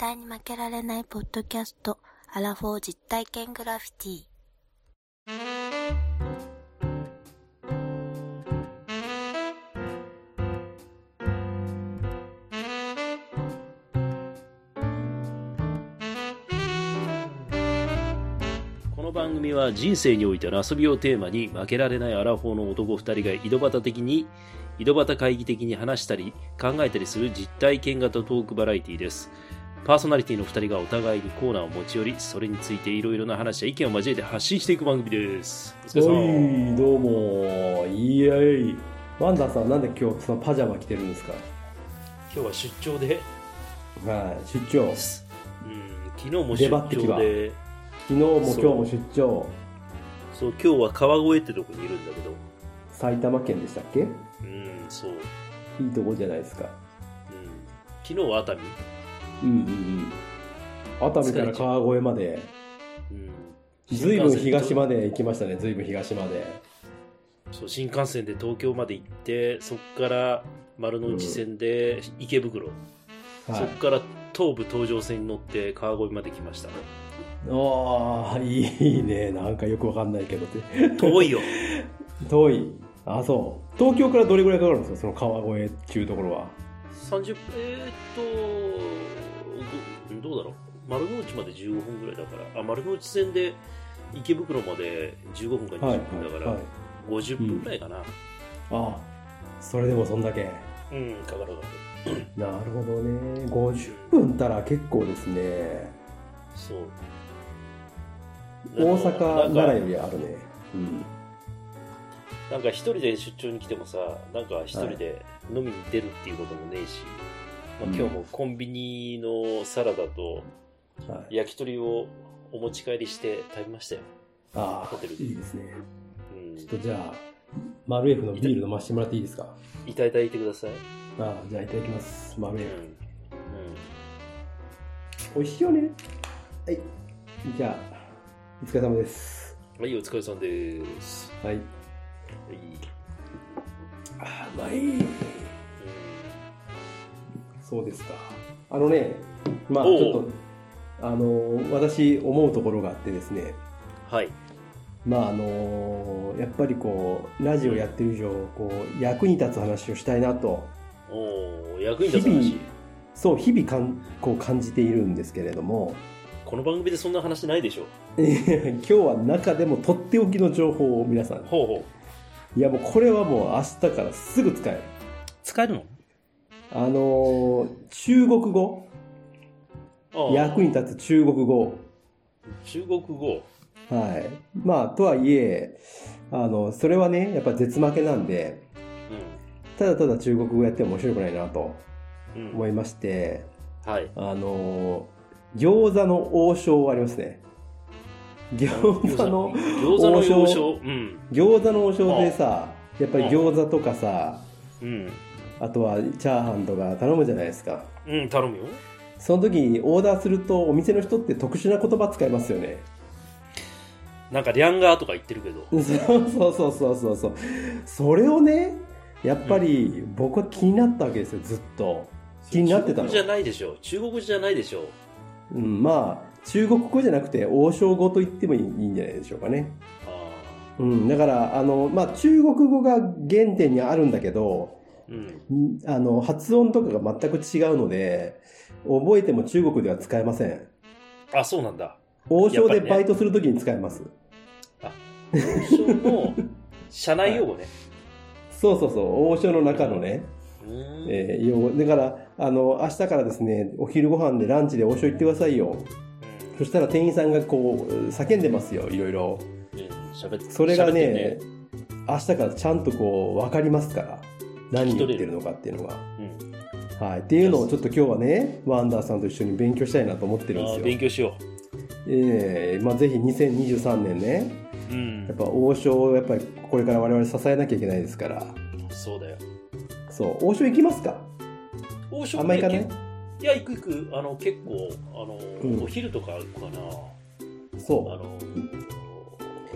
対に負けられないポッドキャスト、アラフォー実体験グラフィティ。この番組は人生においての遊びをテーマに負けられないアラフォーの男2人が井戸端的に井戸端会議的に話したり考えたりする実体験型トークバラエティーですパーソナリティの2人がお互いにコーナーを持ち寄りそれについていろいろな話や意見を交えて発信していく番組です。お疲れ様。はい、どうも。イエイ。ワンダーさん、なんで今日そのパジャマ着てるんですか？今日は出張で、はい、出張。うん、昨日も出張で。昨日も今日も出張。そう今日は川越ってとこにいるんだけど。埼玉県でしたっけ？うんそう、いいとこじゃないですか。うん、昨日は熱海うんうんうん。熱海から川越まで、うんずいぶん東まで行きましたね、ずいぶん東まで。そう新幹線で東京まで行ってそこから丸の内線で池袋、はそこから東武東上線に乗って川越まで来ましたい。ああ、いいね。なんかよくわかんないけどって。遠いよ 遠い。あ、そう。東京からどれぐらいかかるんですか？その川越っていうところは。30えー、っとどどうだろう丸の内まで15分ぐらいだからあ丸の内線で池袋まで15分かはい、20分だから、はい。50分ぐらいかなああ、それでもそんだけ。うんかかるかかる なるほどね。50分たら結構ですね。そう大阪、奈良よりあるね。うん。なんか一人で出張に来てもさ、なんか一人で飲みに出るっていうこともねえし、まあ、うん今日もコンビニのサラダとはい、焼き鳥をお持ち帰りして食べましたよ。ああホテル、でいいですね。うんちょっ。とじゃあ、マルエフのビール飲ませてもらっていいですか？いただいてください。ああ、じゃあいただきます。マうん。ルエうフ。美味しいよね。はい。じゃあ、お疲れ様です。ん。はい、お疲れさんです。はい。はい。ああ、うまい。うんそうですか。あのね、まあちょっと、あの、私思うところがあってですね、はい。まああのやっぱりこうラジオやってる以上こう役に立つ話をしたいなとおー役に立つ話。そう日々かんこう感じているんですけれどもこの番組でそんな話ないでしょ。今日は中でもとっておきの情報を皆さんほうほう。いやもうこれはもう明日からすぐ使える使えるの？あの中国語役に立つ中国語中国語。はいまあとはいえあのそれはねやっぱ絶負けなんでただただ中国語やっても面白くないなとうん。うん。思いましてはい。あの餃子の王将ありますね餃子の餃子の王将王将。うん。餃子の王将でさやっぱり餃子とかさうん。あとはチャーハンとか頼むじゃないですかうん、頼むよ。その時にオーダーするとお店の人って特殊な言葉使いますよねなんか、リャンガーとか言ってるけど。そうそうそうそうそうそれをねやっぱり僕は気になったわけですよずっと気になってたの中国じゃないでしょ。中国じゃないでしょ。うん、まあ中国語じゃなくて王将語と言ってもいいんじゃないでしょうかねあうん、だからあの、まあ、中国語が原点にあるんだけどあ。うん。んあの発音とかが全く違うので覚えても中国では使えません。あ、そうなんだ。王将でバイトするときに使えます、王将の社内用語ね。そうそうそう。王将の中のね、うーん。えー用語。だからあの明日からですねお昼ご飯でランチで王将行ってくださいよ。そしたら店員さんがこう叫んでますよいろいろ。うんそれがね明日からちゃんとこう分かりますから何言ってるのかっていうのがうん。はい、っていうのをちょっと今日はねワンダーさんと一緒に勉強したいなと思ってるんああ、ですよ。勉強しよええまあ、ぜひ2023年ねう。うんやっ。ぱ王将をやっぱりこれから我々支えなきゃいけないですからそうだよ。そう王将行きますか？王将あんま行かない？ねいや、行く行く。あの、結構、あの、うんお昼とか行くかな。あその、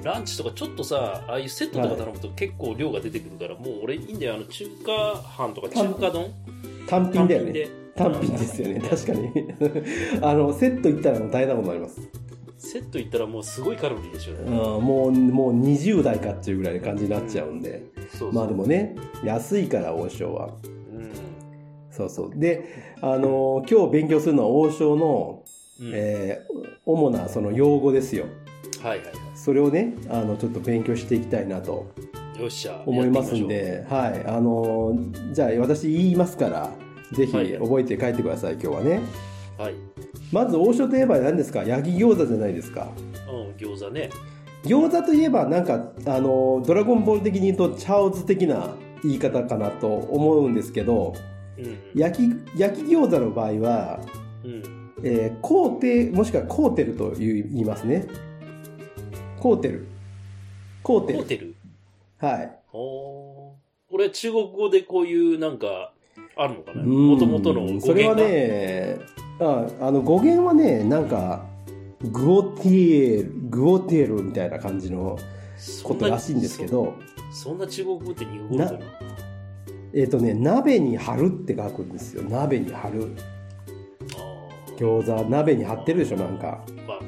ランチとかちょっとさ、ああいうセットとか頼むと結構量が出てくるから、もう俺いいんだよ。あの、中華飯とか中華丼？う単品だよねで。単品ですよね、確かに。あの、セットいったらもう大変なことになります。セットいったらもうすごいカロリーでしょううん、ね。もう、もう20代かっていうぐらいの感じになっちゃうんで。そうそうまあでもね、安いから王将は。うん。そうそう。で、あのー今日勉強するのは王将の、うんえー主なその用語ですよ。はいはいはそれをね、あの、ちょっと勉強していきたいなとい。よっしゃ。思いますんで、はい。あのーじゃあ私言いますから、ぜひはい覚えて帰ってください、今日はね。はい。まず王将といえば何ですか？焼き餃子じゃないですか。うん、餃子ね。餃子といえばなんか、あのードラゴンボール的に言うと、チャオズ的な言い方かなと思うんですけど、うん。焼き、焼き餃子の場合は、うん。えー、コーテもしくはコーテルと言いますね。コーテル。コーテル。ホテル？はい。おーこれ中国語でこういうなんか、あるのかな？うんもともとの語源がそれはね、ああの語源はね、なんか、グオティエル、グオテールみたいな感じのことらしいんですけど、そそんな中国語って日本語だな。えっ、とね、鍋に貼るって書くんですよ。鍋に貼る。餃子、鍋に貼ってるでしょ、なんか。まあ、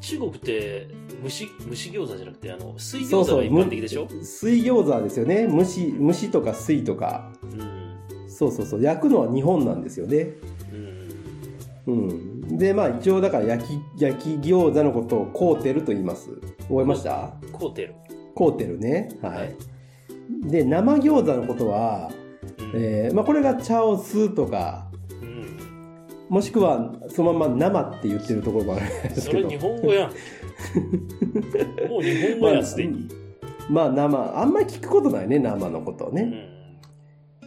中国って蒸し、蒸し餃子じゃなくて、あの、水餃子が一般的でしょ？む水餃子ですよね。蒸し、蒸しとか水とか。うん。そうそうそう。焼くのは日本なんですよね。うん。うん。で、まあ一応だから焼き、焼き餃子のことをコーテルと言います。覚えました？コーテル。コーテルね。ははいい。で、生餃子のことは、うん。えーまあこれがチャオスとか、うん。もしくはそのまま生って言ってるところもあるんですけどそれ日。本語やん。もう日本語やん、すでに。まあ生、あんまり聞くことないね、生のことをうね。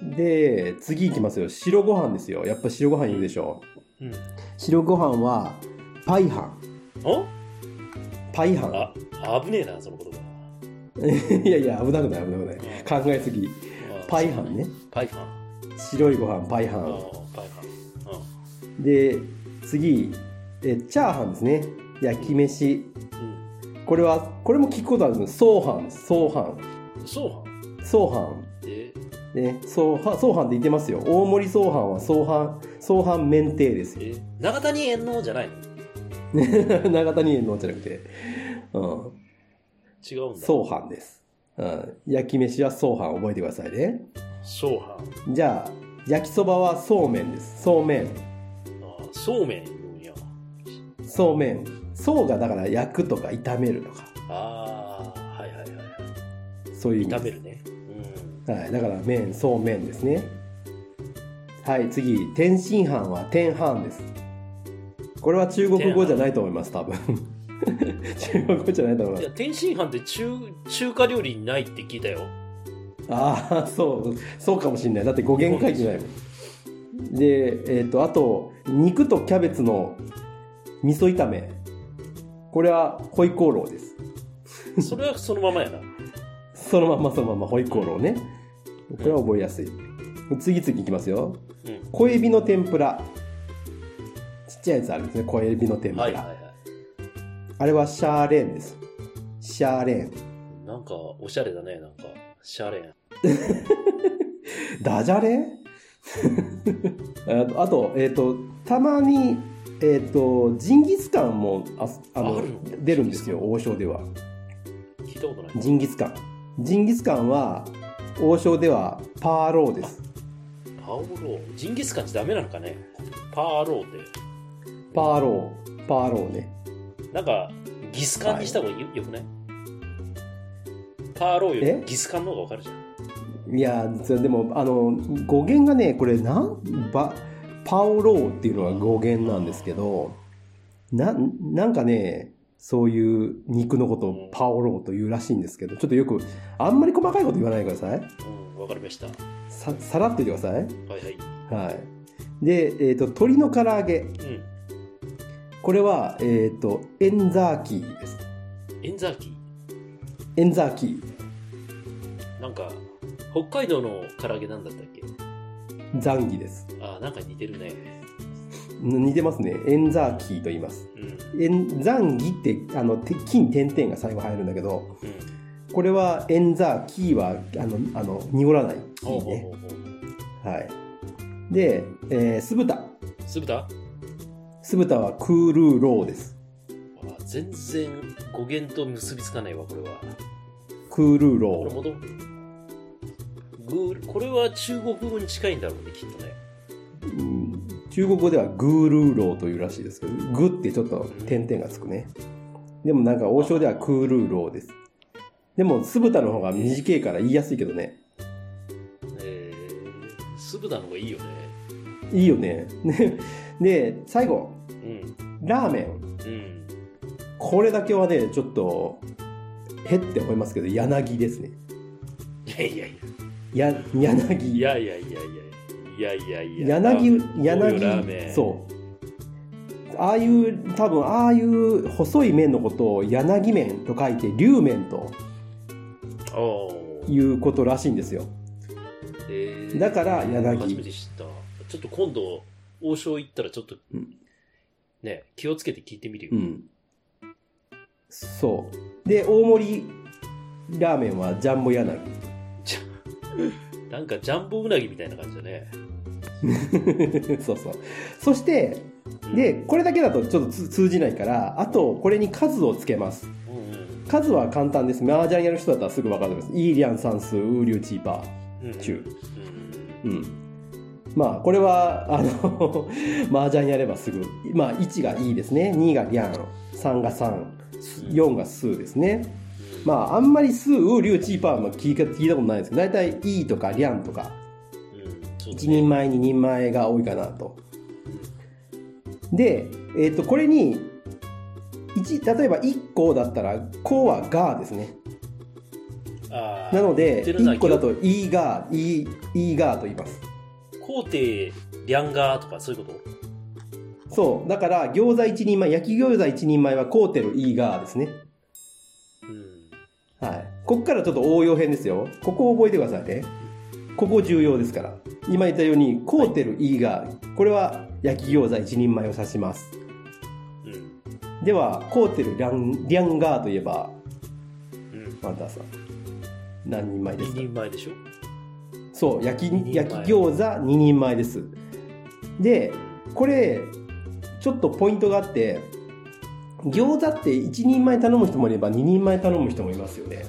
ん。で、次いきますよ。白ご飯ですよ。やっぱ白ご飯言うでしょ。うん。白ご飯は、パイハン。あパイハン。あ、危ねえな、その言葉。いやいや、危なくない、危なくない。考えすぎ。パイハンね。パイハン。白いご飯、パイハン。パイハン。で、次、え、チャーハンですね。焼き飯。うん。これは、これも聞くことあるんです。ソーハンです。ソーハうん。そうはん。ン？ソーハで、ン。ね、ソーハン、ソーハンって言ってますよ。大盛りソーハンはソーハン、ソーハン麺定ですよ。え、長谷園のじゃないの？長谷園のじゃなくて、うん、違うんだ。ソーハンです。うん、焼き飯はソーハン覚えてくださいね。そうはん。じゃあ、焼きそばはそうめんです。そうめん。ああ、そうめん。そうめん。そうがだから焼くとか炒めるとか、ああ、はいはいはいはい。そういう意味炒めるね。うん。はい、だから麺、そうめんですね。はい、次、天津飯は天飯です。これは中国語じゃないと思います、多分。中国語じゃないと思いますいや、。天津飯って中、中華料理にないって聞いたよ。ああ、そう、そうかもしれない。だって語源書いてないもん。で、えっ、と、あと、肉とキャベツの味噌炒め。これは、ホイコーローです。それはそのままやな。そのままそのままホイコーローね。これは覚えやすい。次々いきますよ。うん。小エビの天ぷら。ちっちゃいやつあるんですね。小エビの天ぷら。はいはいはい。あれはシャーレンです。シャーレン。なんか、おしゃれだね、なんか。シャレン。ダジャレ？あ とあと、えっ、と、たまに、えっ、と、ジンギスカンもああの出るんですよ、王将では。聞いたことない。ジンギスカン。ジンギスカンは、王将ではパーローです。パオロー？ジンギスカンってダメなのかね？パーローって。パーロー、パーローね。なんか、ギスカンにした方がよ,、よくない？パーローよえ？りギスカンの方がわかるじゃん。いや、でも、あの、語源がね、これ、なん、ば、パオローっていうのが語源なんですけど、な、なんかね、そういう肉のことをパオローというらしいんですけど、ちょっとよく、あんまり細かいこと言わないでください。うん、わかりました。はさ、さらっと言ってください。いはい。はい。で、えっ、と、鶏の唐揚げ。うん。これは、えっ、と、エンザーキーです。エンザーキエンザーキー。ー。なんか、北海道の唐揚げなんだったっけ？ザンギです。あーなんか似てるね。似てますね。エンザーキーと言います。うん。エンザンギって、あの、て金点々が最後入るんだけど、うん。これはエンザーキーは、あの、あの、濁らないキーね。はい。で、えー酢豚。酢豚？酢豚はクールーローです。あ全然語源と結びつかないわ、これは。クールーロー。グーこれは中国語に近いんだろうね、きっとね。うん中国語ではグールーローというらしいですけど、グってちょっと点々がつくね。でもなんか王将ではクールーローです。でも酢豚の方が短いから言いやすいけどね。えー、酢豚の方がいいよね。いいよね。ね で、最後、うん。ラーメン。うん。これだけはね、ちょっと、へって思いますけど、柳ですね。いやいやいや。や、柳。いやいやいやいやいやいやいや。柳、ラーメ柳、ンそう。ああいう、多分、ああいう細い麺のことを柳麺と書いて、龍麺ということらしいんですよ。えーだから柳初めて知った。ちょっと今度、王将行ったらちょっと、うんね、気をつけて聞いてみるよ。うん。そう。で、大盛りラーメンはジャンボ柳。なんかジャンボうなぎみたいな感じだね。そうそう。そして、で、これだけだとちょっとつ通じないから、あと、これに数をつけます。うん数は簡単です。麻雀やる人だったらすぐ分かると思います。イーリャン算数、ウーリューチーパうん。うん中うんー。うん。まあ、これは、あの、麻雀やればすぐ、まあ、1がいいですね。2がリャン、3が3、4が数ですね。まあ、あんまり数、ウーリューチーパーも聞いた聞いたことないですけど、大体、イーとかリャンとか、うん、そうだ1ね人前、2人前が多いかなと。で、えっ、と、これに、一例えば1個だったら、こうはガーですね。なので、言ってるのは1個だとイーガー、イー、イーガーと言います。皇帝、リャンガーとかそういうこと？そう。だから、餃子1人前、焼き餃子1人前はコーテルイーガーですね。うん。はい。ここからちょっと応用編ですよ。ここを覚えてくださいね。ここ重要ですから。今言ったように、コーテルイーガー。これは焼き餃子1人前を指します。うん。では、コーテルリャン、リャンガーといえば、うん。マンターさん。何人前です2か人前でしょ？そう、焼き焼き餃子2人前です。で、これ、ちょっとポイントがあって、餃子って1人前頼む人もいれば2人前頼む人もいますよね。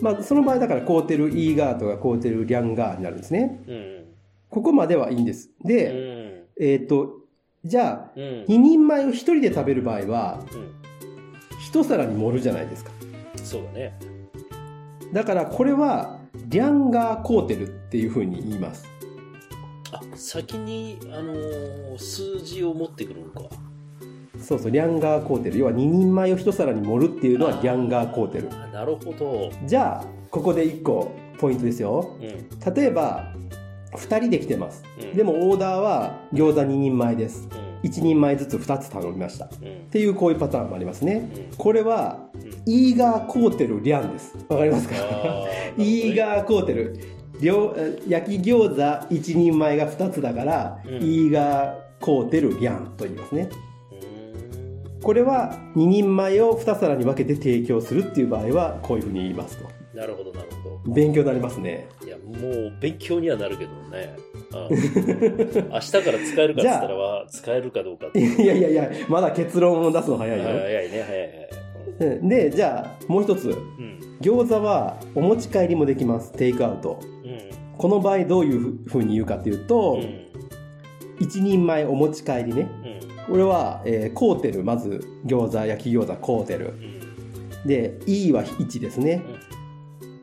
まあ、その場合だからコーテルイーガーとかコーテルリャンガーになるんですね。うん。ここまではいいんです。うで、ん。えっ、と、じゃあ、うん。2人前を1人で食べる場合は、うん。1皿に盛るじゃないですか。そうだね。だからこれは、リャンガーコーテルっていうふうに言います。あ、先に、あのー数字を持ってくるのか。そうそう、リャンガーコーテル。要は2人前を1皿に盛るっていうのはリャンガーコーテル。あなるほど。じゃあ、ここで1個ポイントですよ。うん。例えば、2人で来てます。うんでもオーダーは餃子2人前です。うん。1人前ずつ2つ頼みました。っうん。ていうこういうパターンもありますね。うん。これは、うんイーガーコーテルリャンです。わかりますか？イーガーコーテル。両焼き餃子1人前が2つだから、うんイーガーコーテルリャンと言いますね。これは2人前を2皿に分けて提供するっていう場合はこういうふうに言いますと。なるほど、なるほど。勉強になりますね。いや、もう勉強にはなるけどね。うん 明日から使えるかっつったらは、使えるかどうか。いやいやいや、まだ結論を出すの早いよ。早いね、早い早い。うんで、じゃあもう一つ。うん。餃子はお持ち帰りもできます。テイクアウト。うん。この場合どういうふうに言うかっていうと、うん。一人前お持ち帰りね。うん。これは、えーコーテル、まず餃子、焼き餃子、コーテル。うん。で、E は1ですね。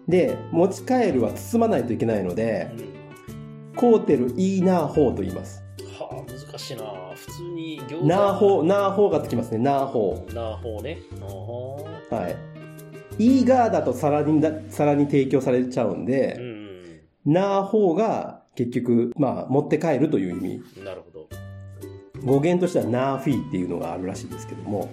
で、持ち帰るは包まないといけないので、コーテル、イーナーホーと言います。はあ、難しいな普通に餃子。ナーホー、ナーホーがつきますね。ナーホナーホーね。ナーホー。ー。はい。イーガーだと皿にに提供されちゃうんうで、ん。ナーホーが結局、まあ、持って帰るという意味。なるほど。語源としてはナーフィーっていうのがあるらしいですけども。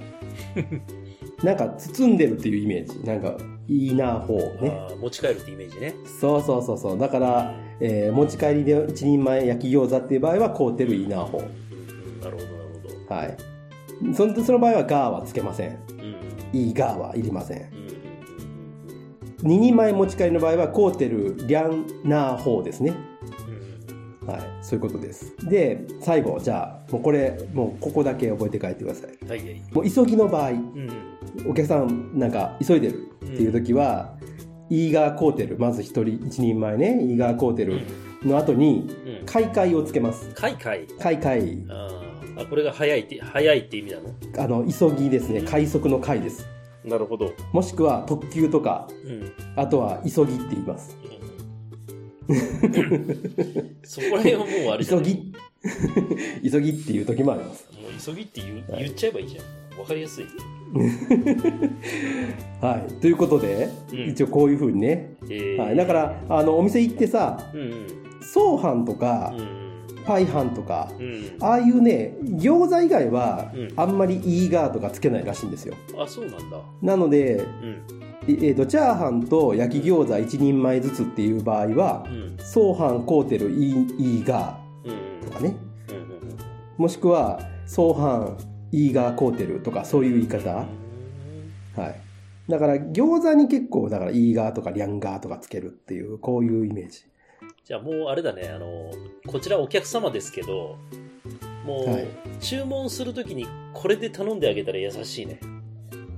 なんか包んでるっていうイメージ。なんか、イーナーホーね。持ち帰るってイメージね。そうそうそうそう。だから、えー持ち帰りで一人前焼き餃子っていう場合は、コーテルイーナーホう。なるほど、なるほど。ー。はい。そのその場合はガーはつけません。うん。イーガーはいりません。うんうんうん2人前持ち帰りの場合は、コーテルリャンナーホーですね。うんうんはい、そういうことです。で、最後、じゃあ、もうこれ、もうここだけ覚えて帰ってください。はいはい。もう急ぎの場合、うんお客さんなんか急いでるっていう時は、イーガーコーテル、まず一人、一人前ね、イーガーコーテルの後に、うん。うん。開会をつけます。かいかい。開会、あこれが早いって、早いって意味なの？あの、急ぎですね、快速の快です。なるほど。もしくは特急とか、うん。あとは急ぎって言います。そこら辺はもうあれじゃない？急ぎ 急ぎっていう時もあります。もう急ぎって言う言っちゃえばいいじゃん。わかりやすい。はい。ということで、うん一応こういうふうにね。えーはい。だから、あの、お店行ってさ、うんうん。送飯とかう、んパイ飯とか、うん。ああいうね、餃子以外はうん、あんまりイーガーとかつけないらしいんですよ。あ、そうなんだ。なので、うん。えーと、チャーハンと焼き餃子1人前ずつっていう場合はう、ん。コーテルイーイーガうん。ーとかね。うんうんうん。もしくは、送飯イーガーコーテルとかそういう言い方。はい。だから餃子に結構、だからイーガーとかリャンガーとかつけるっていう、こういうイメージ。じゃあもうあれだね、あの、こちらお客様ですけど、もう、はい注文するときにこれで頼んであげたら優しいね。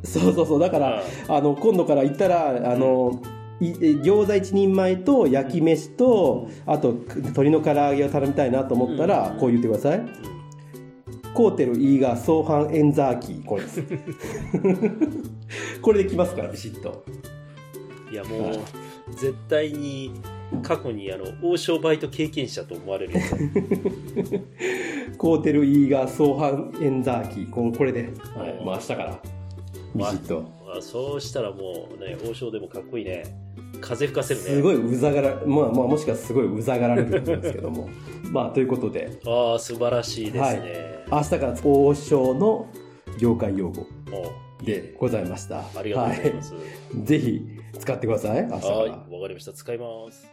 そうそうそう。だから、あの、今度から行ったら、あの、餃子一人前と焼き飯と、あと鶏の唐揚げを頼みたいなと思ったら、うんこう言ってください。うんコーテルイーガー相反エンザーキー。これです。これできますから、ビシッと。いやもうはい、絶対に過去にあの、王将バイト経験者と思われるよね。コーテルイーガー相反エンザーキー。ここれで、はい、うんもう明日から。ビシッと。あそうしたらもうね、王将でもかっこいいね。風吹かせるね。すごいうざがら、まあまあもしかすごいうざがられると思うんですけども。まあということで、ああ、素晴らしいですね。明日から王将の業界用語もでございました。うありがとうございます。はい。ぜひ使ってください。明日から。はい、わかりました。使います。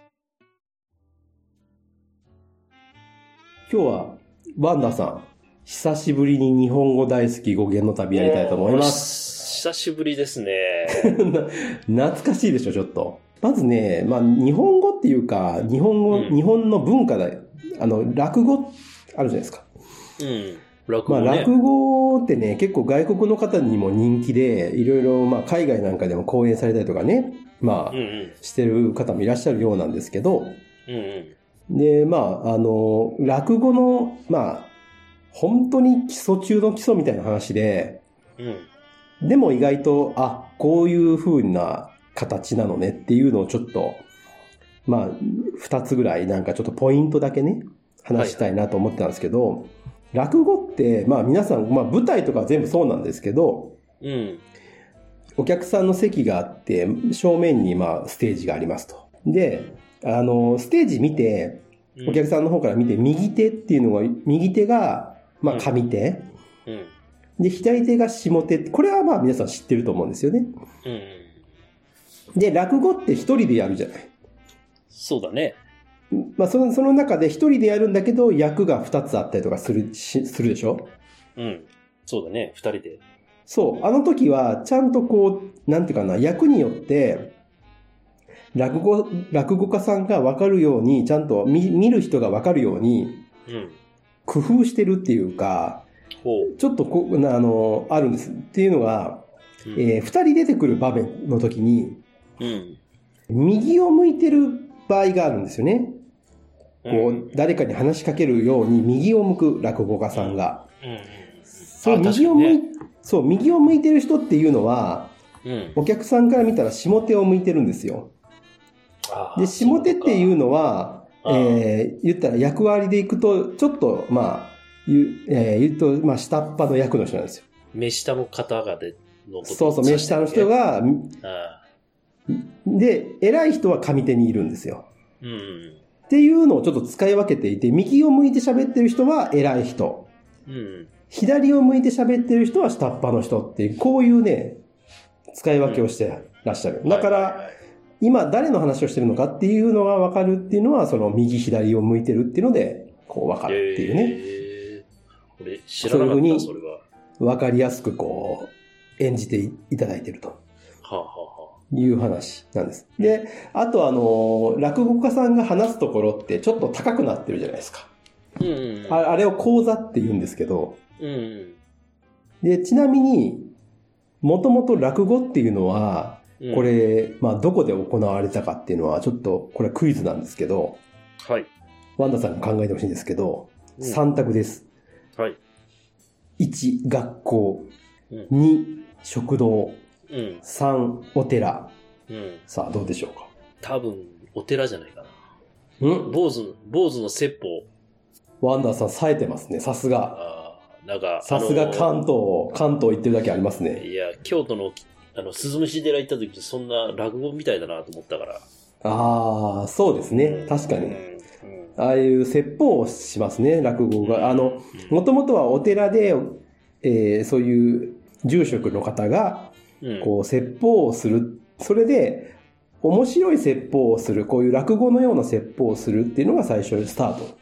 今日は、ワンダさん、久しぶりに日本語大好き語源の旅やりたいと思います。す。久しぶりですね。な 懐かしいでしょ、ちょっと。まずね、まあ、日本語っていうか、日本語、うん日本の文化だよ。あの、落語あるじゃないですか。うん。落まあ、語ね。落語ってね、結構外国の方にも人気で、いろいろ、まあ、海外なんかでも講演されたりとかね、まあうん、うん。してる方もいらっしゃるようなんですけど、うんで、まあ、あの、落語の、まあ、本当に基礎中の基礎みたいな話で、うん。うん。でも意外と、あ、こういう風な形なのねっていうのをちょっと、まあ、二つぐらいなんかちょっとポイントだけね、話したいなと思ってたんですけど、落語って、まあ皆さん、まあ舞台とかは全部そうなんですけど、うん。お客さんの席があって、正面にまあステージがありますと。で、あの、ステージ見て、お客さんの方から見て、右手っていうのが、右手が、まあ上手。うん。で、左手が下手。これはまあ皆さん知ってると思うんですよね。うん。で、落語って一人でやるじゃない。そうだね。まあその、その中で一人でやるんだけど、役が二つあったりとかするし、するでしょ？うん。そうだね。二人で。そう。あの時は、ちゃんとこう、なんていうかな、役によって、落語、落語家さんがわかるように、ちゃんと見見る人がわかるように、うん。工夫してるっていうか、ほう。ちょっとこう、なあの、あるんです。っていうのが、うん。えー二人出てくる場面の時に、うん。右を向いてる場合があるんですよね。こうんう、誰かに話しかけるように右を向く落語家さんが。うん。そう、あ右を向い、確そう、右を向いてる人っていうのは、うん。お客さんから見たら下手を向いてるんですよ。で、下手っていうのは、えー言ったら役割でいくと、ちょっと、まあ、言う、えー言うと、まあ、下っ端の役の人なんですよ。目下の方がで、のことそうそう、目下の人。が、あで、偉い人は上手にいるんですよ。ーうん。っていうのをちょっと使い分けていて、右を向いて喋ってる人は偉い人。うん。左を向いて喋ってる人は下っ端の人っていう、こういうね、使い分けをしてらっしゃる。だから、はいはいはい今誰の話をしてるのかっていうのが分かるっていうのは、その右左を向いてるっていうので、こう分かるっていうね。へーこれ知らなかった、そういうふうにそれは。分かりやすくこう、演じていただいてると。はあ、はあはいう話なんです。で、あとあの、落語家さんが話すところってちょっと高くなってるじゃないですか。うんうん。ああれを講座って言うんですけど、うんうん。で、ちなみに、もともと落語っていうのは、うんこ、れ、まあ、どこで行われたかっていうのは、ちょっと、これクイズなんですけど、はい。ワンダさんに考えてほしいんですけど、うん3択です。はい。1、学校。うん2、食堂。うん。3、お寺。うん。さあ、どうでしょうか？多分、お寺じゃないかな。ん？坊主、坊主の説法。ワンダさん、冴えてますね。さすが。ああ、なんか、さすがあの関東、関東行ってるだけありますね。いや、京都の、あの、鈴虫寺行った時、そんな落語みたいだなと思ったから。ああ、そうですね。確かに。ああいう説法をしますね、落語が。あの、もともとはお寺で、えーそういう住職の方が、うん、こう、説法をする。それで、面白い説法をする、こういう落語のような説法をするっていうのが最初スタート。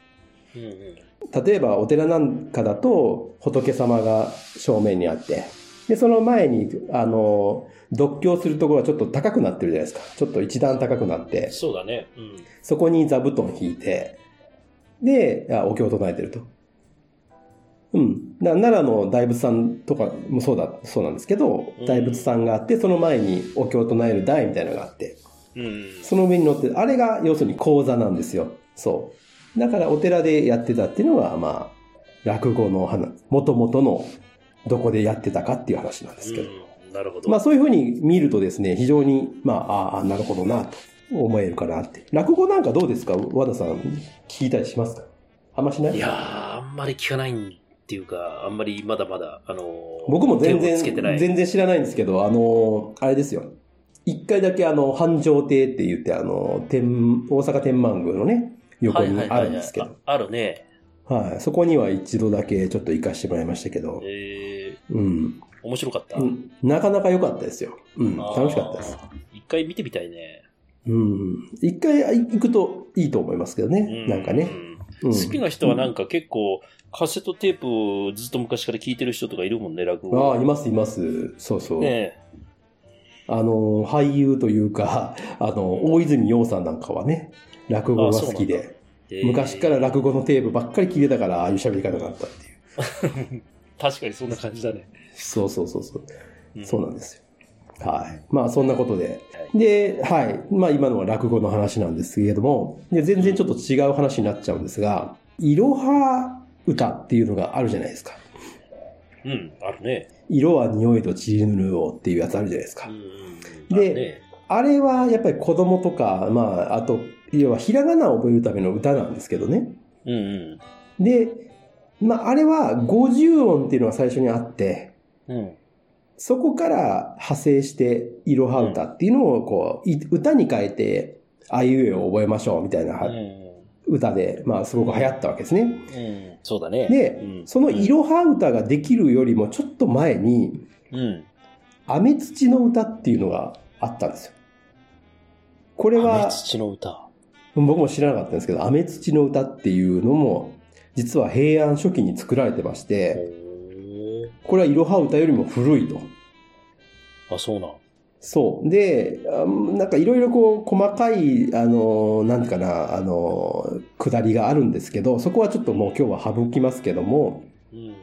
例えばお寺なんかだと仏様が正面にあって、で、その前に、あの、読経するところはちょっと高くなってるじゃないですか。ちょっと一段高くなって、そうだね。うん。そこに座布団引いて、で、あお経を唱えてると。うん。だ奈良の大仏さんとかもそうだ、そうなんですけどうん、大仏さんがあって、その前にお経を唱える台みたいなのがあって、うん。その上に乗ってる、あれが要するに講座なんですよ。そう。だからお寺でやってたっていうのが、まあ、落語の話、元々のどこでやってたかっていう話なんですけど。うん、なるほど。まあそういうふうに見るとですね、非常に、まあ、ああ、なるほどなと思えるかなって。落語なんかどうですか？和田さん、聞いたりしますか？あんましない？いやー、あんまり聞かないっていうか、あんまりまだまだ、あのー僕も全。然、全然知らないんですけど、あの、あれですよ。一回だけあの、繁盛亭って言って、あの、天、大阪天満宮のね、横にあるんですけど。はいはいはいはいああるね。はい。そこには一度だけちょっと行かしてもらいましたけど、えうん。ー、面白かった。うんなかなか良かったですよ。うん。楽しかったです。。一回見てみたいね。うん。一回行くといいと思いますけどね。うなんかね。うんうん好きな人はなんか結構、カセットテープをずっと昔から聞いてる人とかいるもんね、落語。ああ、います、います。そうそう。ねあの、俳優というか、あの、大泉洋さんなんかはね、落語が好きあで、えー昔から落語のテープばっかり聞いてたから、ああいう喋り方になったっていう。確かにそんな感じだね。そうそうそうそう。うんそうなんですよ。はい。まあ、そんなことで。で、はい。まあ、今のは落語の話なんですけれども、で全然ちょっと違う話になっちゃうんですが、いろは歌っていうのがあるじゃないですか。うん、あるね。色は匂いとちりぬるをっていうやつあるじゃないですかうん。うんうんであれはやっぱり子供とか、まあ、あと、要はひらがなを覚えるための歌なんですけどね。うんうん。で、まあ、あれは50音っていうのが最初にあって、うん。そこから派生して、いろは歌っていうのをこう、い歌に変えて、あいうえを覚えましょうみたいなうん歌で、まあすごく流行ったわけですね。うん。そうだね。でうんそのいろは歌ができるよりもちょっと前に、うん。雨土の歌っていうのがあったんですよ。これ雨は、土の歌。僕も知らなかったんですけど、雨土の歌っていうのも、実は平安初期に作られてまして、ほこれはいろは歌よりも古いと。ーあ、そうなん。そう。で、あなんかいろいろこう、細かい、あの、なんていうかな、あの、下りがあるんですけど、そこはちょっともう今日は省きますけども、うん。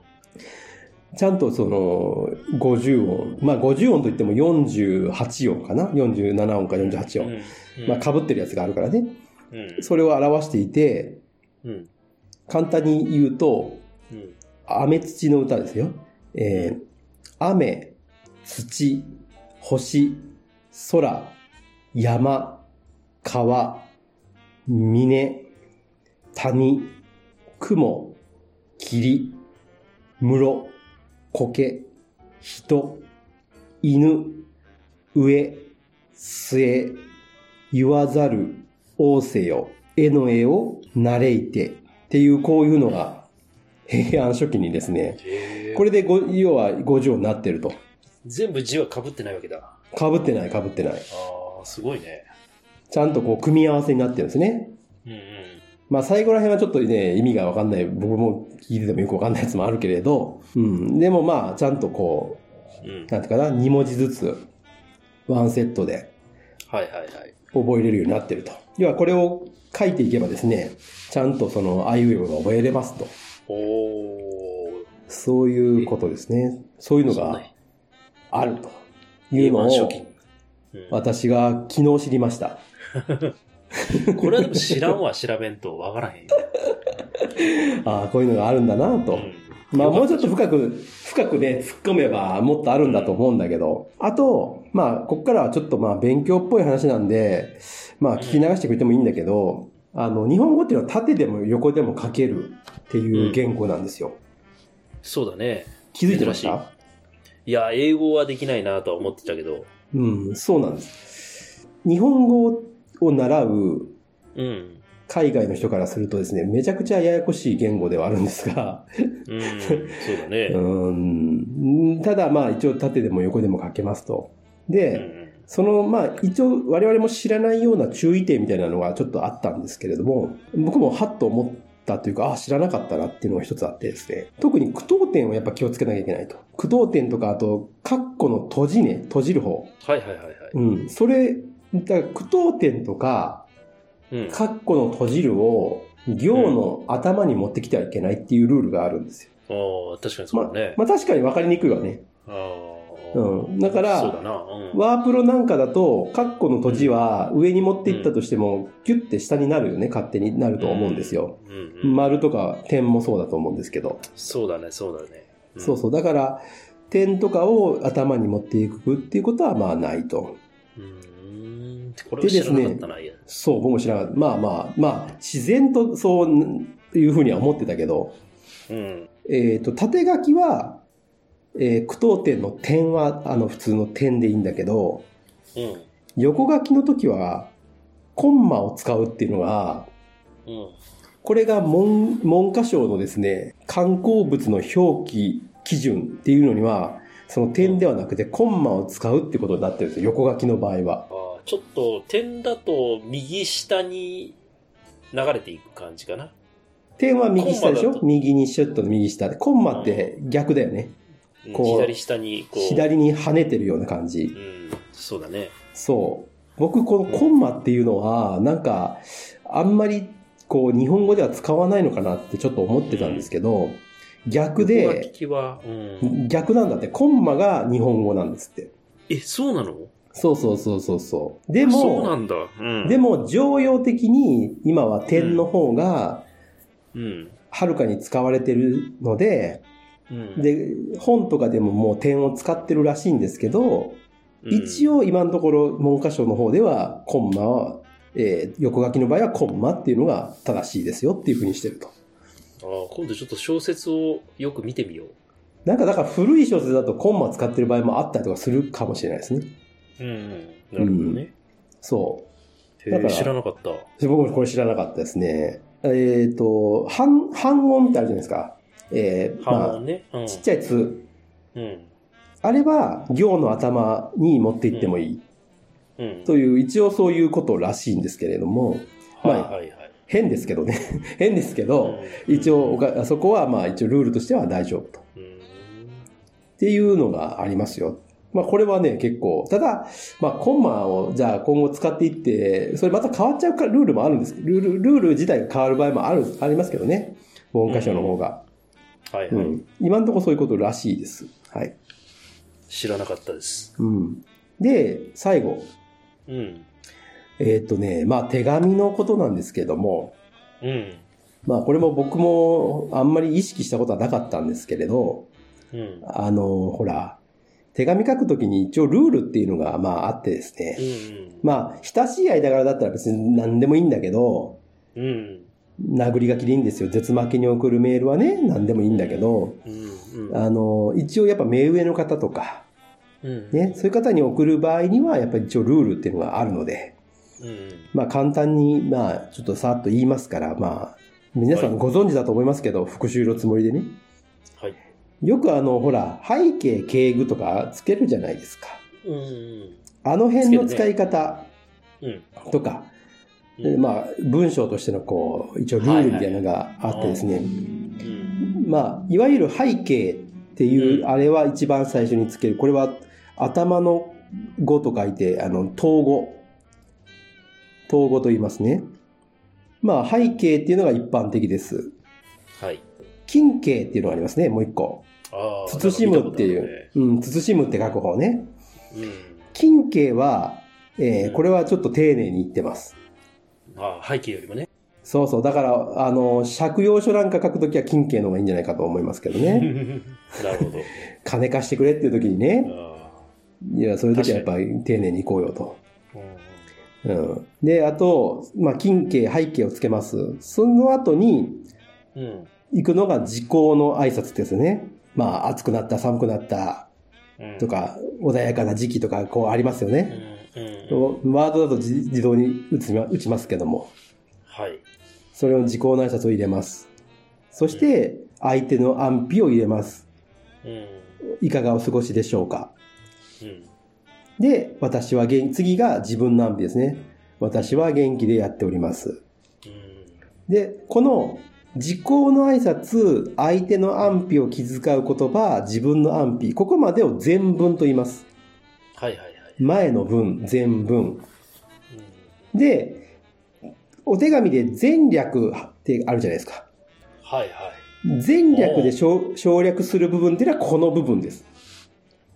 ちゃんとその、50音、まあ50音といっても48音かな ?47 音か48音。うん。まあ被ってるやつがあるからね。うん。それを表していて、うん。簡単に言うと、うん。雨土の歌ですよ。えー雨、土、星、空、山、川、峰、谷、雲、霧、室、苔、人、犬、上、末、言わざる、仰せよ、絵の絵を嘆いて、っていうこういうのが平安初期にですね、これでご要は50音になってると。全部字は被ってないわけだ。被ってない被ってない。ああ、すごいね。ちゃんとこう組み合わせになってるんですね。うんうん。まあ最後ら辺はちょっとね、意味がわかんない、僕も聞いててもよくわかんないやつもあるけれど、うん。でもまあちゃんとこうんう、。なんていうかな、2文字ずつ、ワンセットではいはいはい。覚えれるようになってると。要はこれを書いていけばですね、ちゃんとそのアイウェイが覚えれますと。おー。そういうことですね。そういうのがあるというの A1 初を私が昨日知りました。これはでも知らんわ、調べんとわからへんよ。ああ、こういうのがあるんだなと。うんまあもうちょっと深く、深くね、突っ込めばもっとあるんだと思うんだけど。あと、まあ、こっからはちょっとまあ勉強っぽい話なんで、まあ聞き流してくれてもいいんだけど、あの、日本語っていうのは縦でも横でも書けるっていう言語なんですよ。そうだね。気づいてまし珍たいや、英語はできないなとは思ってたけど。うん、そうなんです。日本語を習ううん。海外の人からするとですね、めちゃくちゃややこしい言語ではあるんですが、うん。そうだね。うん、ただまあ一応縦でも横でも書けますと。うで、ん。そのまあ一応我々も知らないような注意点みたいなのがちょっとあったんですけれども、僕もハッと思ったというか、あ、知らなかったなっていうのが一つあってですね、特に句読点をやっぱ気をつけなきゃいけないと。句読点とか、あと、カッコの閉じね、閉じる方。はいはいはいはい。うん、それ、だから句読点とか、うん。カッコの閉じるを行の頭に持ってきてはいけないっていうルールがあるんですよ。ああ、確かにそうだね。まあ確かに分かりにくいわね。ああ。うん。だから、そうだな。うん。ワープロなんかだと、カッコの閉じは上に持っていったとしても、キュッて下になるよね、勝手になると思うんですよ。うんうん。丸とか点もそうだと思うんですけど。そうだね、そうだね。そうそう。だから、点とかを頭に持っていくっていうことはまあないと。うん。これは知らなかったな、いや。そう、僕も知らなかった。まあまあ、まあ、自然とそういうふうには思ってたけど、うん。えっ、と、縦書きは、えー句読点の点は、あの、普通の点でいいんだけど、うん。横書きの時は、コンマを使うっていうのが、うん。これが文、文科省のですね、観光物の表記基準っていうのには、その点ではなくてコンマを使うってことになってるんですよ、横書きの場合は。ちょっと点だと右下に流れていく感じかな。点は右下でしょ？右にシュッと右下で。コンマって逆だよね。うんこう左下にこう。左に跳ねてるような感じう。ん。そうだね。そう。僕、このコンマっていうのは、なんか、あんまり、こう、日本語では使わないのかなってちょっと思ってたんですけど、逆で。逆なんだって、コンマが日本語なんですって。え、そうなの？そうそうそうそうそう。でも、そうなんだ。うん。でも、常用的に、今は点の方が、うん。はるかに使われてるので、うん。で、本とかでももう点を使ってるらしいんですけど、一応。応今のところ文科省の方ではコンマは、えー横書きの場合はコンマっていうのが正しいですよっていうふうにしてると。ああ、今度ちょっと小説をよく見てみよう。なんかだから古い小説だとコンマ使ってる場合もあったりとかするかもしれないですね。うんうん。なるほどね。そへだからえ、知らなかった。う。僕もこれ知らなかったですね。えっ、と、半、半音ってあるじゃないですか。えー、ま半音ね。うんあ、ちっちゃいつ。うん。あれは行の頭に持っていってもいい。うん。という、一応そういうことらしいんですけれども、はいはいはい。変ですけどね。変ですけど、うん一応そこはまあ一応ルールとしては大丈夫と。うん。っていうのがありますよ。まあこれはね、結構、ただ、まあコンマをじゃあ今後使っていって、それまた変わっちゃうかルールもあるんですルール、ルール自体が変わる場合もある、ありますけどね。文科省の方が。はいはい。うん。今のところそういうことらしいです。はい。知らなかったです。うん。で、最後。うん。えーっとね、まあ手紙のことなんですけども、うん。まあこれも僕もあんまり意識したことはなかったんですけれど、うん。あの、ほら、手紙書くときに一応ルールっていうのがまああってですね。うん。まあ、親しい間柄だったら別に何でもいいんだけど、うん。殴り書きでいいんですよ。絶負けに送るメールはね、何でもいいんだけど、うん。うん。あの、一応やっぱ目上の方とか、うん。ね、そういう方に送る場合にはやっぱり一応ルールっていうのがあるので、うん。まあ簡単に、まあちょっとさっと言いますから、まあ、皆さんご存知だと思いますけど、復習のつもりでね。はい。よくあの、ほら、背景、敬具とかつけるじゃないですか。うん。あの辺の使い方うん。とか、うん。まあ、文章としてのこう、一応ルールみたいなのがあってですね。うん。まあ、いわゆる背景っていうう、んあれは一番最初につける。これは頭の語と書いて、あの、統語。統合と言いますね。まあ、背景っていうのが一般的です。はい。近景っていうのがありますね、もう一個。慎むっていなんかう。うん、慎むって書く方ね。見たことあるね。近景は、えーうんこれはちょっと丁寧に言ってます。うん。ああ、背景よりもね。そうそう。だから、あの、借用書なんか書くときは近景の方がいいんじゃないかと思いますけどね。なるほど。金貸してくれっていうときにね。あいや、そういうときはやっぱり丁寧に行こうよと。あうんうん。で、あと、まあ、近景、背景をつけます。その後にうん。行くのが時効の挨拶ですね。まあ、暑くなった、寒くなったうん。とか、穏やかな時期とか、こうありますようん。ね。うん。ワードだと自自動に打ちま打ちますけども。はい。それを時効の挨拶を入れます。そして、相手の安否を入れます。うん。いかがお過ごしでしょうかうん。で、私は元次が自分の安否ですね。私は元気でやっております。うん。で、この時効の挨拶、相手の安否を気遣う言葉、自分の安否、ここまでを全文と言います。はいはいはい。前の文、全文。うん。で、お手紙で前略ってあるじゃないですか。はいはい。前略で省省略する部分っていうのはこの部分です。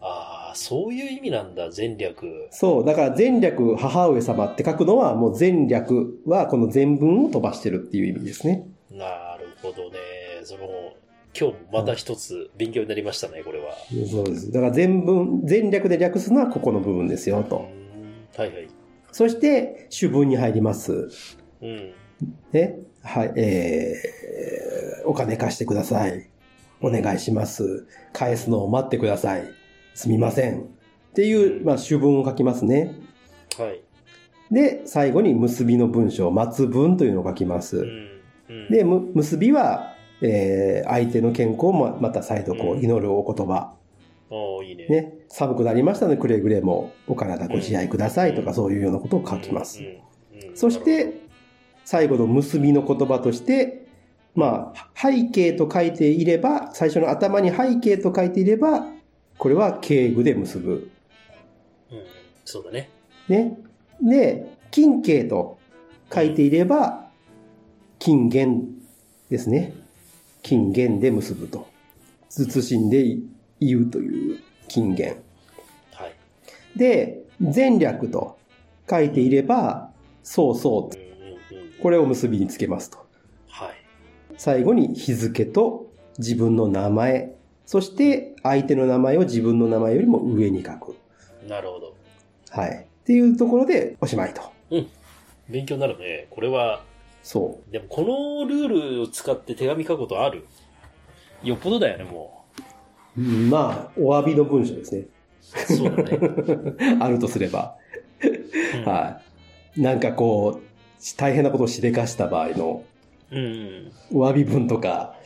ああ、そういう意味なんだ、前略。そう。だから前略母上様って書くのはもう前略はこの全文を飛ばしてるっていう意味ですね。なるほどね。その、今日もまた一つ勉強になりましたね、これは。そうです。だから全文、前略で略すのはここの部分ですよと。うんはいはい。そして主文に入ります。うん。ね？はい。えー、お金貸してください。お願いします。返すのを待ってください。すみません。っていう、まあ、主文を書きますね。はい。で、最後に結びの文章、末文というのを書きます。うん。うん、で、む結びは、えー相手の健康もまた再度こう祈るお言葉。おーいいね。ね。寒くなりましたのでくれぐれもお体ご自愛くださいとかそういうようなことを書きますそし、て、最後の結びの言葉として、まあ、背景と書いていれば、最初の頭に背景と書いていれば、これは敬具で結ぶ。うん。そうだね。ね。で、金景と書いていれば、金元ですね。金元で結ぶと。慎んで言うという金元。はい。で、前略と書いていれば、そうそう。うんうんうん。これを結びにつけますと。はい。最後に日付と自分の名前、そして相手の名前を自分の名前よりも上に書く。なるほど。はい。っていうところでおしまいと。勉強になるね。これは、そでもこのルールを使って手紙書くことある？よっぽどだよね、もう。うんまあ、お詫びの文章ですね。う。そうだね。あるとすれば。うんはい。なんかこう、大変なことをしでかした場合のうんうん。お詫び文とか、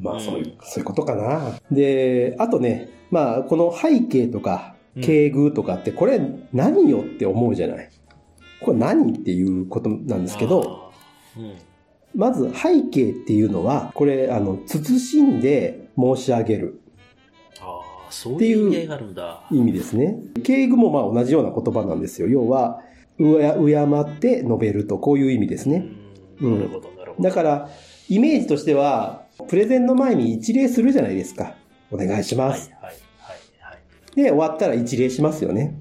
まあそういう、うんそういうことかな。で、あとね、まあこの背景とか、うん敬具とかって、これ何よって思うじゃない？これ何っていうことなんですけど。まず背景っていうのは、これ、あの、謹んで申し上げるああ、そういう意味合いがあるんだ。意味ですね。敬具もまあ同じような言葉なんですよ。要は、うや、敬って述べると、こういう意味ですね。うん。うんなるほど、なるほど。だから、イメージとしては、プレゼンの前に一礼するじゃないですか。お願いしはい、はい、ます。はい、はい。で、終わったら一礼しますよね。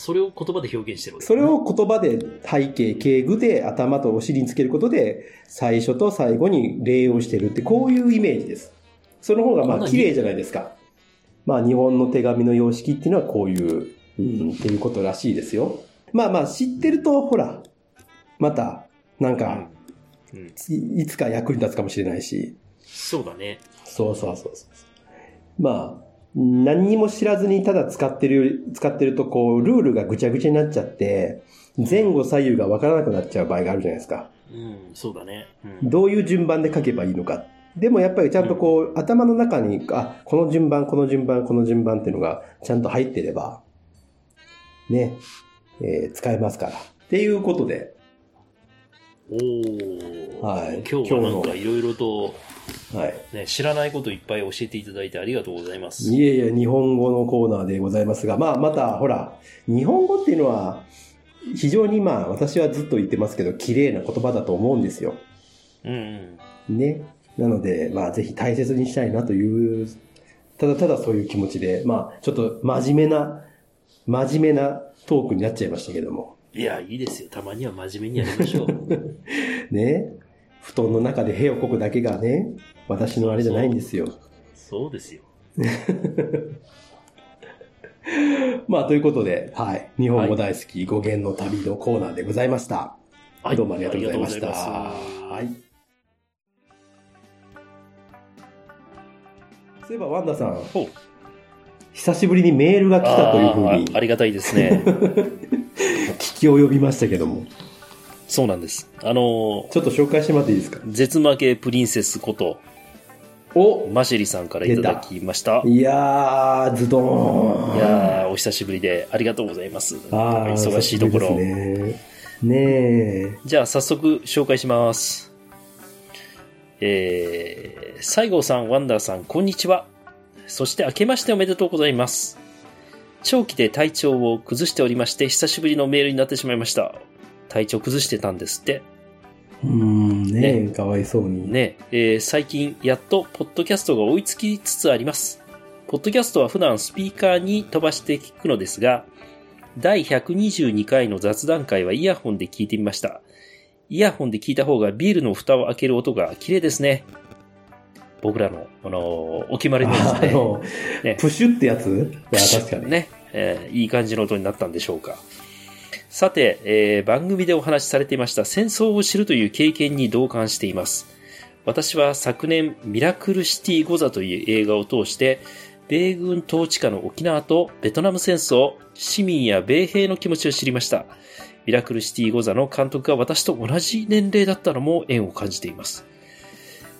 それを言葉で表現してるそれを言葉で背景、敬具で頭とお尻につけることで、最初と最後に礼をしてるって、こういうイメージです。その方がまあ綺麗じゃないですか。まあ日本の手紙の様式っていうのはこういう、うん、っていうことらしいですよ。まあまあ知ってると、ほら、また、なんか、いつか役に立つかもしれないし、そうだね。そうそうそうそう。まあ、何にも知らずにただ使ってる、使ってるとこう、ルールがぐちゃぐちゃになっちゃって、前後左右がわからなくなっちゃう場合があるじゃないですか。うん、そうだね。うん。どういう順番で書けばいいのか。でもやっぱりちゃんとこう、頭の中に、あ、この順番、この順番、この順番っていうのがちゃんと入ってれば、ね、えー使えますから。っていうことで、おお。はい今日はなんかいろいろと、はい。ね、知らないこといっぱい教えていただいてありがとうございます。いえいえ、日本語のコーナーでございますが、まあ、また、ほら、日本語っていうのは、非常にまあ、私はずっと言ってますけど、綺麗な言葉だと思うんですよ。うんうん。ね。なので、まあ、ぜひ大切にしたいなという、ただただそういう気持ちで、まあ、ちょっと真面目な、真面目なトークになっちゃいましたけども。いや、いいですよ。たまには真面目にやりましょう。ね。布団の中で屁をこくだけがね、私のあれじゃないんですよ。そうですよ。まあ、ということで、はい。日本語大好き語源の旅のコーナーでございました。はいどうもありがとうございました。はい。そういえば、ワンダさん、久しぶりにメールが来たというふうにあーありがたいですね。聞き及びましたけども、そうなんです。あのちょっと紹介してもらっていいですか？絶負けプリンセスこと、おマシェリさんからいただきました。いやー、ズドーン。いやー、お久しぶりでありがとうございます。あー忙しいところ。ね。ねえ。じゃあ早速紹介します。えー、西郷さん、ワンダーさん、こんにちは。そして明けましておめでとうございます。長期で体調を崩しておりまして、久しぶりのメールになってしまいました。体調崩してたんですって。うーん、ねえ、かわいそうに。ね、えー最近やっとポッドキャストが追いつきつつあります。ポッドキャストは普段スピーカーに飛ばして聞くのですが、第122回の雑談会はイヤホンで聞いてみました。イヤホンで聞いた方がビールの蓋を開ける音が綺麗ですね。僕らの、あのーお決まりのやつね。あの、ねプシュってやつ？確かに。ね、えーいい感じの音になったんでしょうか。さて、えー番組でお話しされていました戦争を知るという経験に同感しています。私は昨年、ミラクルシティゴザという映画を通して、米軍統治下の沖縄とベトナム戦争、市民や米兵の気持ちを知りました。ミラクルシティゴザの監督が私と同じ年齢だったのも縁を感じています。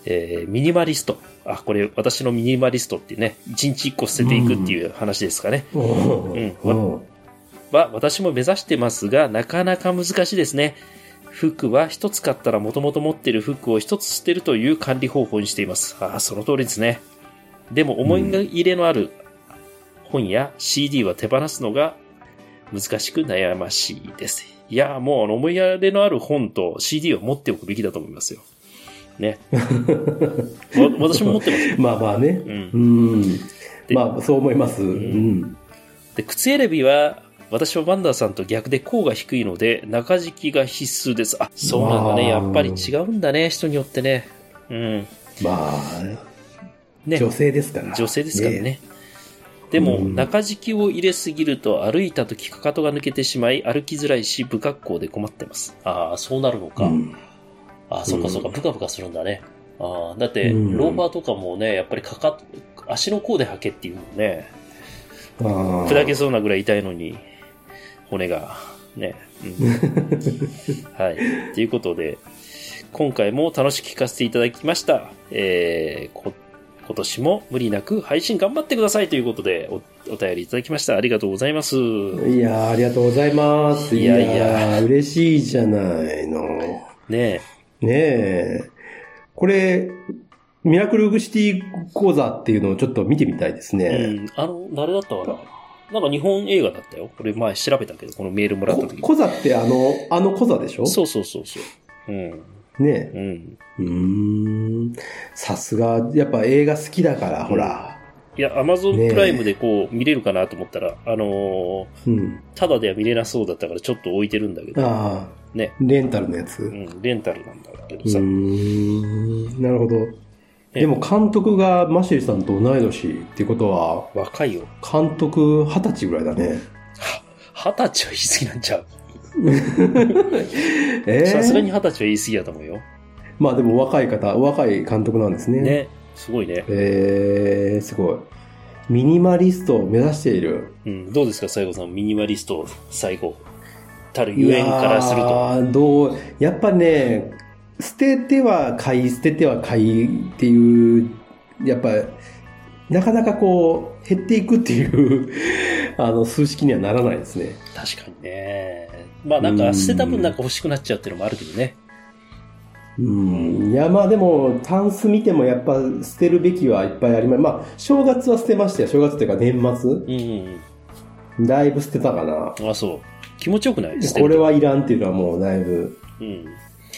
えーミニマリスト。あ、これ私のミニマリストってね、一日一個捨てていくっていう話ですかね。うんは私も目指してますが、なかなか難しいですね。服は一つ買ったら元々持っている服を一つ捨てるという管理方法にしています。ああ、その通りですね。でも思い入れのある本や CD は手放すのが難しく悩ましいです。いや、もう思い入れのある本と CD は持っておくべきだと思いますよ。ね。わ私も持ってますよ。まあまあね。うんまあ、そう思います。うん。で、靴選びは、私はバンダーさんと逆で甲が低いので、中敷きが必須です。あ、そうなんだね。やっぱり違うんだね、人によってね。うん。まあ、ね。女性ですから。女性ですからね。でも、うん中敷きを入れすぎると歩いた時かかとが抜けてしまい、歩きづらいし、不格好で困ってます。ああ、そうなるのか。うん。ああ、そっかそっか、ブカブカするんだね。ああ、だって、うんローファーとかもね、やっぱりかかっ、足の甲で履けっていうのね。あー砕けそうなぐらい痛いのに、骨が、ね。うん、はい。ということで、今回も楽しく聞かせていただきました。えー、こ今年も無理なく配信頑張ってくださいということでお、お便りいただきました。ありがとうございます。いやーありがとうございます。いやいやー嬉しいじゃないの。ねねえ。これ、ミラクルシティ講座っていうのをちょっと見てみたいですえ。ね。うん。あの、誰だったかな？なんか日本映画だったよ。これ前調べたけど、このメールもらった時に。こコザってあの、あのコザでしょ？そうそうそうそう。うん。ねうん。うーん。さすが、やっぱ映画好きだから、ほら。いや、アマゾンねえプライムでこう見れるかなと思ったら、あのーうん。ただでは見れなそうだったからちょっと置いてるんだけど、ああ、ね、レンタルのやつ？う、うんレンタルなんだけどーさ、ん。なるほど。でも監督がマシェルさんと同い年っていうことは、若いよ。監督二十歳ぐらいだね。二十歳は言い過ぎなんちゃう？えさすがにー、二十歳は言い過ぎやと思うよ。まあでも若い方、若い監督なんですね。ね、すごいね。えー、すごい。ミニマリストを目指している。うん、どうですか、西郷さん、ミニマリスト、最後。たるゆえんからすると。ーどう、やっぱね、捨てては買い、捨てては買いっていう、やっぱ、なかなかこう、減っていくっていう、あの、数式にはならないですね。確かにね。まあなんか捨てた分なんか欲しくなっちゃうっていうのもあるけどね。うん。いや、まあでも、タンス見てもやっぱ捨てるべきはいっぱいあります。まあ、正月は捨てましたよ。正月っていうか年末。うんうんだいぶ捨てたかな。うん。あ、そう。気持ちよくない？これはいらんっていうのはもうだいぶ、うん。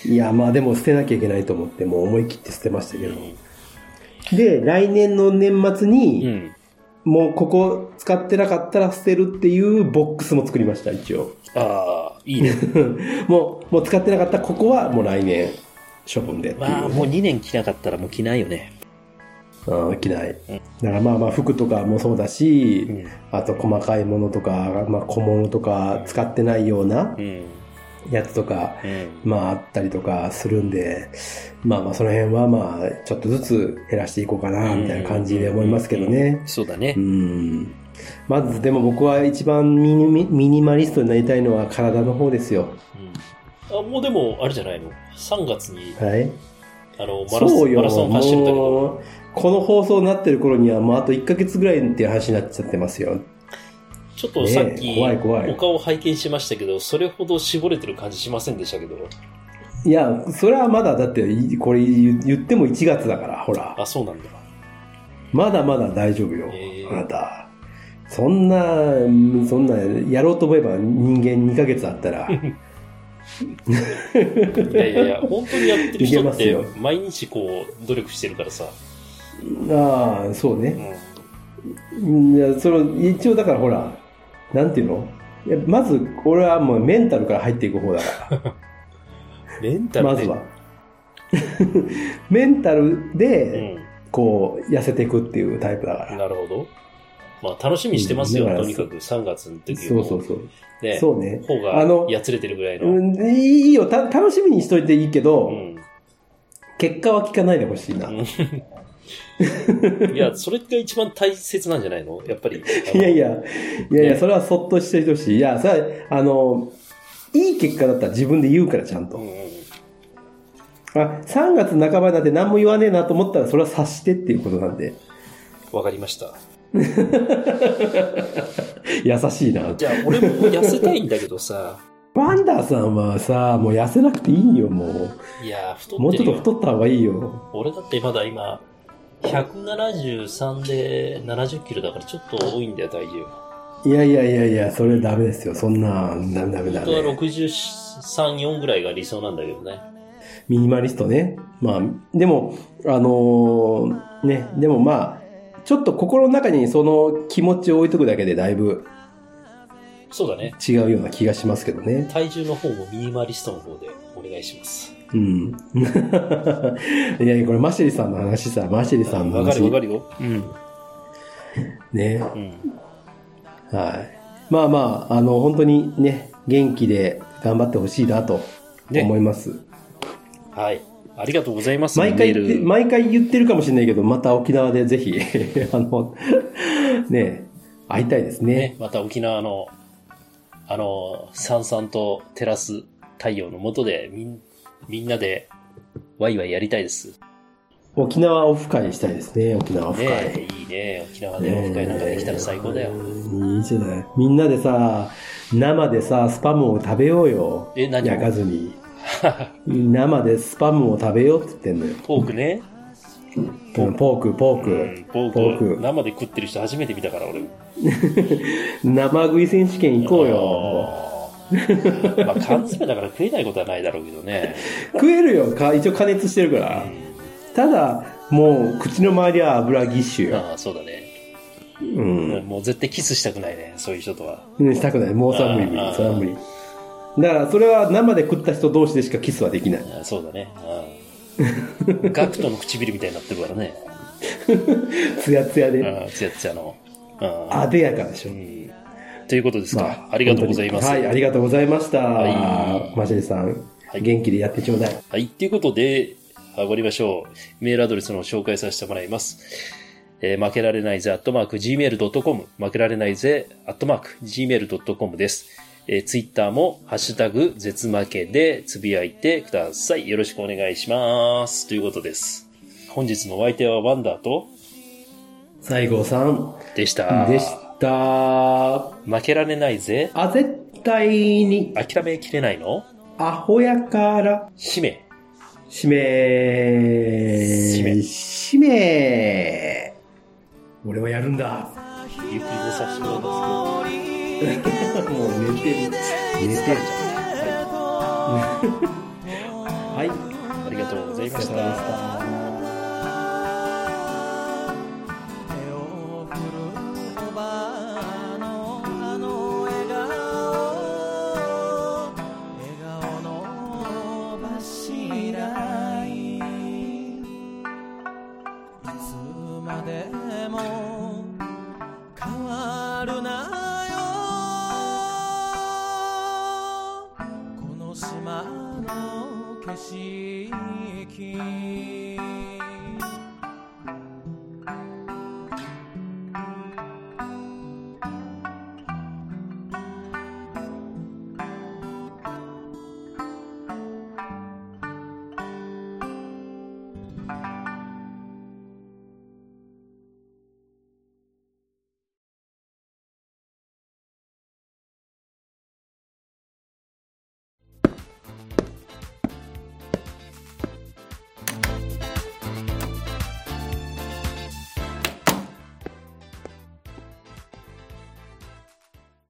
いや、まあでも捨てなきゃいけないと思って、もう思い切って捨てましたけど。うんで、来年の年末うに、ん。もうここ使ってなかったら捨てるっていうボックスも作りました、一応。ああ、いいね。もう、もう使ってなかったここはもう来年処分で。まあ、もう2年着なかったらもう着ないよね。うん、着ない。うんだからまあまあ服とかもそうだし、うん。あと細かいものとか、まあ小物とか使ってないようなうん。やつとか、うん。まああったりとかするんで、まあまあその辺はまあちょっとずつ減らしていこうかな、みたいな感じで思いますけどね。そうだねう。ん。まずでも僕は一番ミニミニマリストになりたいのは体の方ですよ。うん。あ、もうでも、あれじゃないの ?3 月に、はい。あの、マラソン。マラソン走るんだけど、この放送になってる頃にはもうあと1ヶ月ぐらいっていう話になっちゃってますよ。ちょっとさっねき、え怖い怖いお顔拝見しましたけど、それほど絞れてる感じしませんでしたけど。いや、それはまだだって、いこれ言言っても1月だから、ほら。あ、そうなんだ。まだまだ大丈夫よへえ、あなた。そんな、うんそんな、やろうと思えば人間2ヶ月あったら、いやいやいや、本当にやってる人って毎日こう、努力してるからさ。ああ、そううね。ん。いや、その、一応だからほら、なんていうの？いやまず、俺はもうメンタルから入っていく方だから。メンタルで？まずは。メンタルうで、ん。こう、痩せていくっていうタイプだから。なるほど。まあ、楽しみにしてますよ、うんとにかく3月の時そうそうそう。ね、そうね。方があのやつれてるぐらいの。うん、いいよた。楽しみにしといていいけど、うん結果は聞かないでほしいな。いいや、それが一番大切なんじゃないの？やっぱり。あのやいや、いやいや、ねそれはそっとしていてほしい。いや、それは、あの、いい結果だったら自分で言うから、ちゃんと。うんうんあ、3月半ばになって何も言わねえなと思ったら、それは察してっていうことなんで。わかりました。優しいな。じゃあ、俺も痩せたいんだけどさ、ワンダーさんはさ、もう痩せなくていいよ、もいや、太う。もうちょっ。と太った方がいいよ。俺だってまだ今、173で70キロだからちょっと多いんだよ、体重。いやいやいやいや、それダメですよ。そんな、ダメダメダ本当はメ。63、4ぐらいが理想なんだけどね。ミニマリストね。まあ、でも、あのーね、でもまあ、ちょっと心の中にその気持ちを置いとくだけでだいぶそうだね。違うような気がしますけどね。体重の方もミニマリストの方でお願いします。うん。いやいや、これマシリさんの話さ、マシリさんのわか話。るわかるよ。うん。ね。うん。はい。まあまあ、あの、本当にね、元気で頑張ってほしいなとね思います。はい。ありがとうございます。毎回毎回言ってるかもしれないけど、また沖縄でぜひ、あの、ね、会いたいですね。ね、また沖縄の、あの、さんさんと照らす太陽の下で、みん、みんなで、ワイワイやりたいです。沖縄オフ会したいですね、沖縄オフ会。ねいいね。沖縄でオフ会なんかできたら最高だよ。いいじゃない。みんなでさ、生でさ、スパムを食べようよ。え何を？焼かずに。生でスパムを食べようって言ってんのよ。ポークね。うんポーク、ポーク。うん、ポーク。ポーク生で食ってる人初めて見たから、俺。生食い選手権行こうよ。まあ、缶詰だから食えないことはないだろうけどね。食えるよ。か一応加熱してるから。ただ、もう、口の周りは油ぎっしゅよ。ああ、そうだね。うん。もう絶対キスしたくないね、そういう人とは。うんしたくない。もうそれは無理。それは無理。だから、それは生で食った人同士でしかキスはできない。ああそうだね。うん ガクトの唇みたいになってるからね。ツヤツヤで。うん、つやつやの。うんあでやかでしょう。んということですか。ありがとうございます。はい、ありがとうございました。はいマシェルさん、はい元気でやってちょうだい。はい、ということで、上がりましょう。メールアドレスの紹介させてもらいます。えー負けられないぜ、アットマーク、gmail.com、負けられないぜ、アットマーク、gmail.com です。えー、ツイッターも、ハッシュタグ、絶負けでつぶやいてください。よろしくお願いします。ということです。本日のお相手はワンダーと、西郷さんでした。でした。負けられないぜ、あ、絶対に、諦めきれないの？アホやから、姫。しめしめしめ俺はやるんだ。ゆっくり寝させてもらいますけど。もう寝てる。寝てるはい、ありがとうございました。